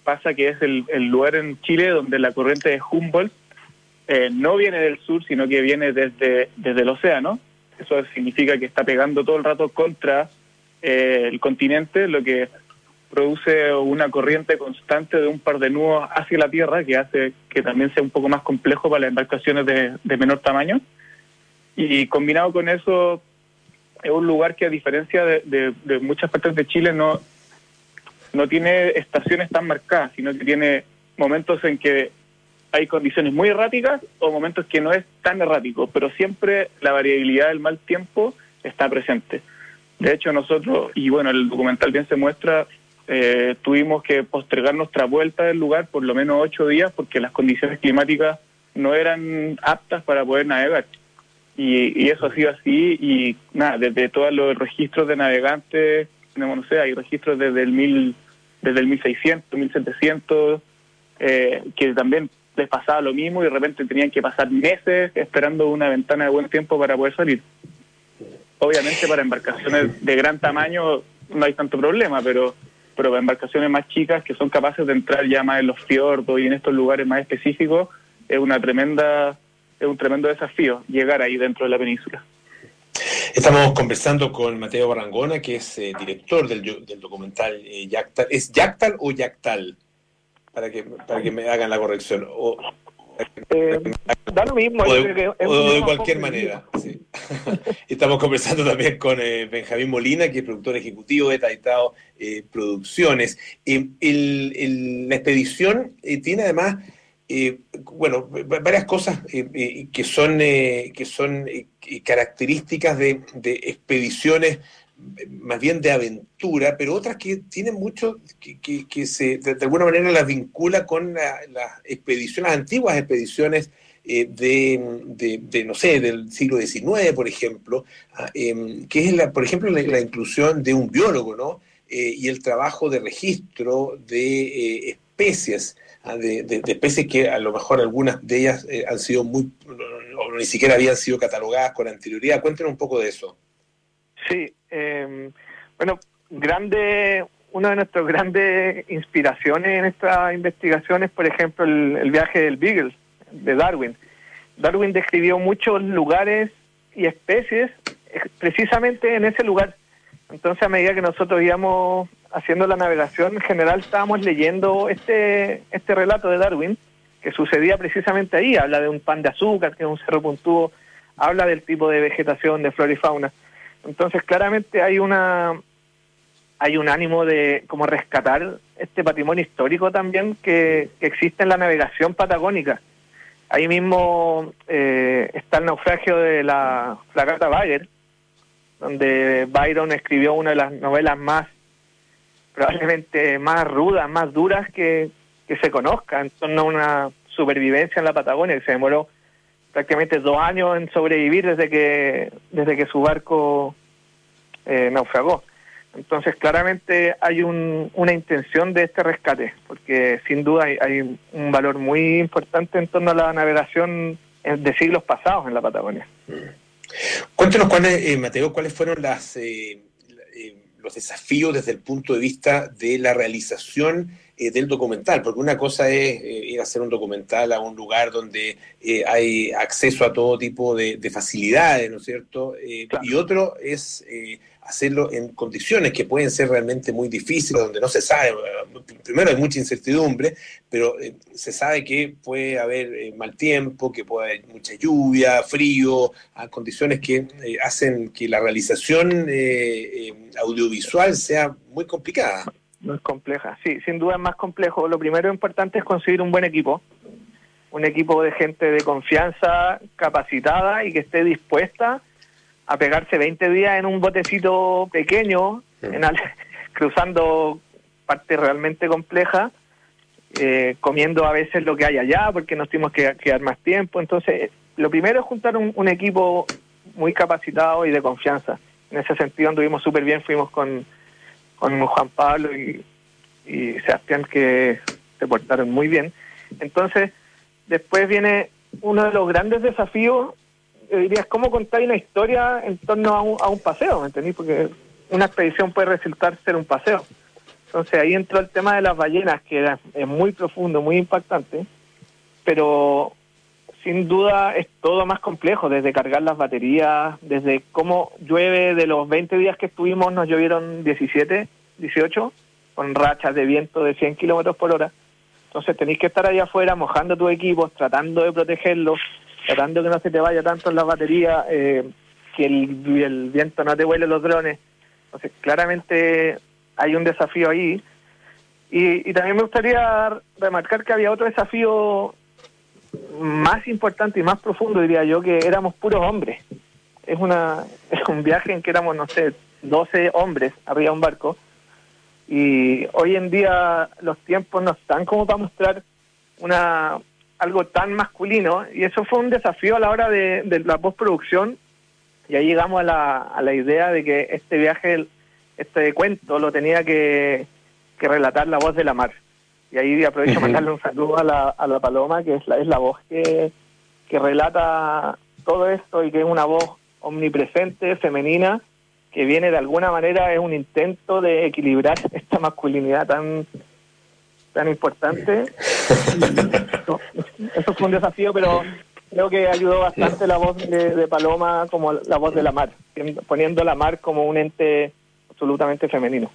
pasa que es el, lugar en Chile donde la corriente de Humboldt eh, no viene del sur, sino que viene desde, desde el océano. Eso significa que está pegando todo el rato contra eh, el continente, lo que produce una corriente constante de un par de nudos hacia la Tierra que hace que también sea un poco más complejo para las embarcaciones de, menor tamaño. Y combinado con eso, es un lugar que a diferencia de, muchas partes de Chile no, no tiene estaciones tan marcadas, sino que tiene momentos en que hay condiciones muy erráticas o momentos que no es tan errático, pero siempre la variabilidad del mal tiempo está presente. De hecho, nosotros, y bueno, el documental bien se muestra, eh, tuvimos que postergar nuestra vuelta del lugar por lo menos ocho días porque las condiciones climáticas no eran aptas para poder navegar. Y, eso ha sido así y nada, desde todos los registros de navegantes, no, sé, hay registros desde el, mil, desde el 1600, 1700, eh, que también les pasaba lo mismo y de repente tenían que pasar meses esperando una ventana de buen tiempo para poder salir. Obviamente para embarcaciones de gran tamaño no hay tanto problema, pero pero para embarcaciones más chicas que son capaces de entrar ya más en los fiordos y en estos lugares más específicos, es una tremenda es un tremendo desafío llegar ahí dentro de la península. Estamos conversando con Mateo Barrangona, que es eh, director del, documental eh, Yactal. ¿Es Yactal o Yactal? Para que, para que me hagan la corrección. O, eh, da lo mismo. O de, cualquier manera. Estamos conversando también con eh, Benjamín Molina, que es productor ejecutivo de Taitao eh, Producciones. la expedición tiene además bueno, varias cosas que son, que son características de, expediciones más bien de aventura, pero otras que tienen mucho, que, que, se de, alguna manera las vincula con las expediciones, las antiguas expediciones eh, de, de, no sé, del siglo XIX, por ejemplo, ah, em, que es, la, por ejemplo, la, inclusión de un biólogo, ¿no? Eh, y el trabajo de registro de eh, especies, ah, de, de, especies que a lo mejor algunas de ellas han sido muy, o ni siquiera habían sido catalogadas con anterioridad. Cuéntenos un poco de eso. Sí, eh, bueno, grande, una de nuestras grandes inspiraciones en esta investigación es, por ejemplo, el, viaje del Beagle, de Darwin. Darwin describió muchos lugares y especies precisamente en ese lugar. Entonces, a medida que nosotros íbamos haciendo la navegación, en general estábamos leyendo este, este relato de Darwin, que sucedía precisamente ahí. Habla de un pan de azúcar, que es un cerro puntudo, habla del tipo de vegetación, de flora y fauna. Entonces, claramente hay una hay un ánimo de como rescatar este patrimonio histórico también que, existe en la navegación patagónica. Ahí mismo eh, está el naufragio de la fragata Bayer, donde Byron escribió una de las novelas más, probablemente más rudas, más duras que, que se conozca en torno a una supervivencia en la Patagonia, que se demoró prácticamente dos años en sobrevivir desde que, desde que su barco eh, naufragó. Entonces, claramente hay una intención de este rescate, porque sin duda hay, un valor muy importante en torno a la navegación de siglos pasados en la Patagonia. Cuéntenos, cuáles, eh, Mateo, cuáles fueron las, eh, los desafíos desde el punto de vista de la realización eh, del documental, porque una cosa es eh, ir a hacer un documental a un lugar donde eh, hay acceso a todo tipo de, facilidades, ¿no es cierto? Y otro es hacerlo en condiciones que pueden ser realmente muy difíciles, donde no se sabe, primero hay mucha incertidumbre, pero se sabe que puede haber mal tiempo, que puede haber mucha lluvia, frío, condiciones que hacen que la realización audiovisual sea muy complicada. No es compleja, sí, sin duda es más complejo. Lo primero importante es conseguir un buen equipo, un equipo de gente de confianza, capacitada y que esté dispuesta a pegarse 20 días en un botecito pequeño, en cruzando partes realmente complejas, eh, comiendo a veces lo que hay allá porque nos tuvimos que quedar más tiempo. Entonces, lo primero es juntar un, un equipo muy capacitado y de confianza. En ese sentido anduvimos súper bien, fuimos con con Juan Pablo y, Sebastián que se portaron muy bien. Entonces, después viene uno de los grandes desafíos, yo diría, es cómo contar una historia en torno a un, a un paseo, ¿me entendí? Porque una expedición puede resultar ser un paseo. Entonces ahí entró el tema de las ballenas, que es muy profundo, muy impactante, pero sin duda es todo más complejo, desde cargar las baterías, desde cómo llueve, de los 20 días que estuvimos nos llovieron 17, 18, con rachas de viento de 100 kilómetros por hora. Entonces tenéis que estar allá afuera mojando tu equipo, tratando de protegerlos, tratando que no se te vaya tanto en las baterías, eh, que el, viento no te vuele los drones. Entonces claramente hay un desafío ahí. Y, y también me gustaría remarcar que había otro desafío más importante y más profundo, diría yo, que éramos puros hombres. Es, una, es un viaje en que éramos, no sé, 12 hombres arriba de un barco. Y hoy en día los tiempos no están como para mostrar una algo tan masculino. Y eso fue un desafío a la hora de, de la postproducción. Y ahí llegamos a la, a la idea de que este viaje, este cuento, lo tenía que, que relatar la voz de la mar. Y ahí aprovecho para mandarle un saludo a la, a la Paloma, que es la, es la voz que, que relata todo esto y que es una voz omnipresente, femenina, que viene de alguna manera, es un intento de equilibrar esta masculinidad tan tan importante. Eso, fue un desafío, pero creo que ayudó bastante la voz de, Paloma como la voz de la mar, poniendo la mar como un ente absolutamente femenino.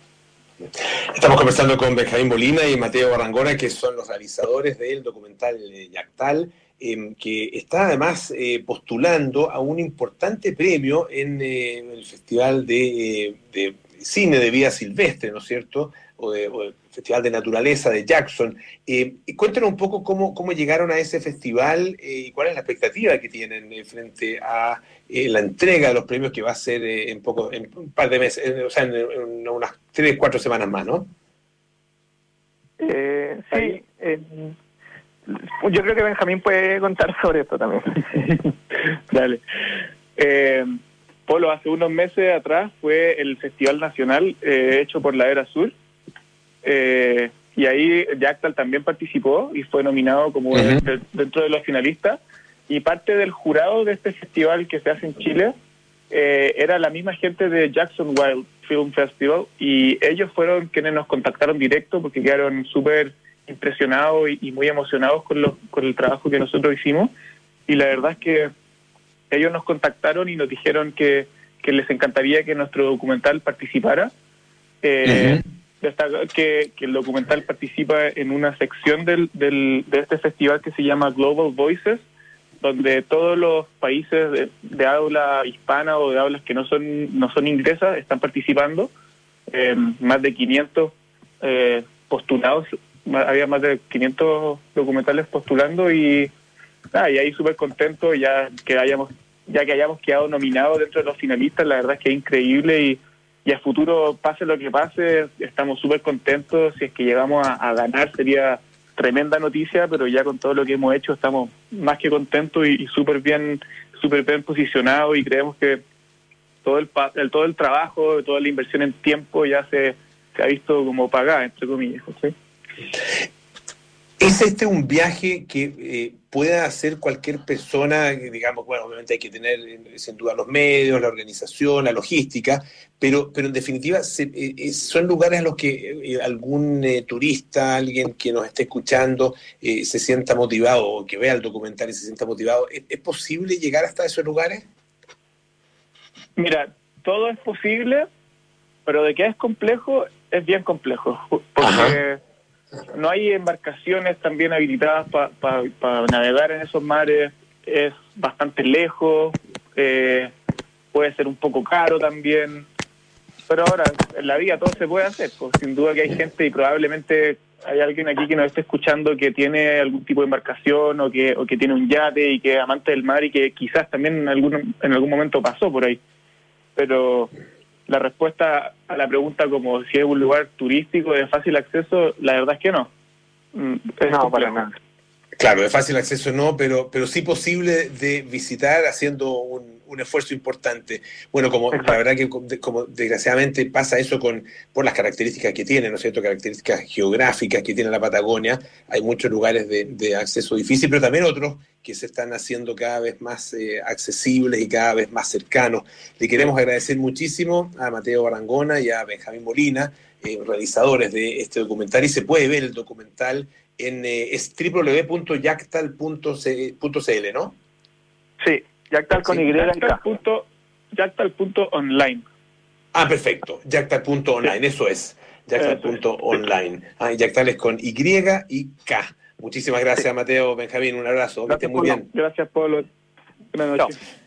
Estamos conversando con Benjamín Molina y Mateo Barrangona, que son los realizadores del documental Yactal, em, que está además eh, postulando a un importante premio en eh, el Festival de, Cine de Vida Silvestre, ¿no es cierto? Festival de Naturaleza de Jackson. Eh, cuéntanos un poco cómo, cómo llegaron a ese festival eh, y cuál es la expectativa que tienen eh, frente a la entrega de los premios que va a ser en, poco, en un par de meses, o sea, en, unas tres, cuatro semanas más, ¿no? sí, yo creo que Benjamín puede contar sobre esto también. Dale. Polo, hace unos meses atrás fue el Festival Nacional hecho por la Era Sur, eh, y ahí Jactal también participó y fue nominado como dentro de los finalistas. Y parte del jurado de este festival que se hace en Chile eh, era la misma gente de Jackson Wild Film Festival y ellos fueron quienes nos contactaron directo porque quedaron súper impresionados y, muy emocionados con, lo, con el trabajo que nosotros hicimos. Y la verdad es que ellos nos contactaron y nos dijeron que, que les encantaría que nuestro documental participara. Eh, que, que, el documental participa en una sección del, del, de este festival que se llama Global Voices, donde todos los países de, habla hispana o de hablas que no son no son inglesas están participando. Eh, más de 500 eh, postulados, había más de 500 documentales postulando y, ah, ahí súper contento ya que hayamos ya que hayamos quedado nominados dentro de los finalistas, la verdad es que es increíble y y a futuro, pase lo que pase, estamos súper contentos. Si es que llegamos a, ganar, sería tremenda noticia, pero ya con todo lo que hemos hecho estamos más que contentos y, súper bien, súper bien posicionados y creemos que todo el, el, todo el trabajo, toda la inversión en tiempo ya se, se ha visto como pagada, entre comillas. ¿sí? ¿Es este un viaje que eh, pueda hacer cualquier persona? Digamos, bueno, obviamente hay que tener eh, sin duda los medios, la organización, la logística, pero, pero en definitiva eh, son lugares a los que algún turista, alguien que nos esté escuchando, se sienta motivado o que vea el documental y se sienta motivado. ¿Es, posible llegar hasta esos lugares? Mira, todo es posible, pero de que es complejo, es bien complejo. Porque no hay embarcaciones también habilitadas para navegar en esos mares, es bastante lejos, eh, puede ser un poco caro también, pero ahora en la vida todo se puede hacer, pues sin duda que hay gente y probablemente hay alguien aquí que nos esté escuchando que tiene algún tipo de embarcación o que, o que tiene un yate y que es amante del mar y que quizás también en algún, en algún momento pasó por ahí. Pero la respuesta a la pregunta como si es un lugar turístico de fácil acceso, la verdad es que no. Mm, no, para nada. Claro, de fácil acceso no, pero, pero sí posible de visitar haciendo un, un esfuerzo importante. Bueno, como la verdad que como desgraciadamente pasa eso con por las características que tiene, ¿no es cierto? Características geográficas que tiene la Patagonia. Hay muchos lugares de, acceso difícil, pero también otros que se están haciendo cada vez más eh, accesibles y cada vez más cercanos. Le queremos agradecer muchísimo a Mateo Barangona y a Benjamín Molina, eh, realizadores de este documental, y se puede ver el documental en eh, www.yactal.cl, ¿no? Sí, Yactal con Y. Yactal.online. Ah, perfecto. Yactal.online, eso es. Yactal.online. Ah, Yactal es con Y y K. Muchísimas gracias, Mateo, Benjamín. Un abrazo. que estén muy bien. Gracias, Pablo. Buenas noches.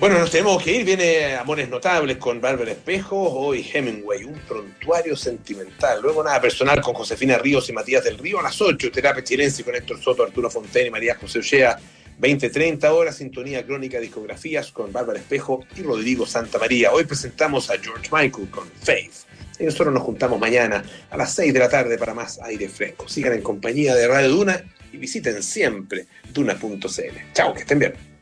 Bueno, nos tenemos que ir. Viene Amores Notables con Bárbara Espejo. Hoy Hemingway, un prontuario sentimental. Luego nada personal con Josefina Ríos y Matías del Río a las 8. Terapia Chilense con Héctor Soto, Arturo Fontaine y María José Ochea. 20-30 horas, sintonía crónica discografías con Bárbara Espejo y Rodrigo Santa María. Hoy presentamos a George Michael con Faith. Y nosotros nos juntamos mañana a las 6 de la tarde para más aire fresco. Sigan en compañía de Radio Duna y visiten siempre duna.cl. Chao, que estén bien.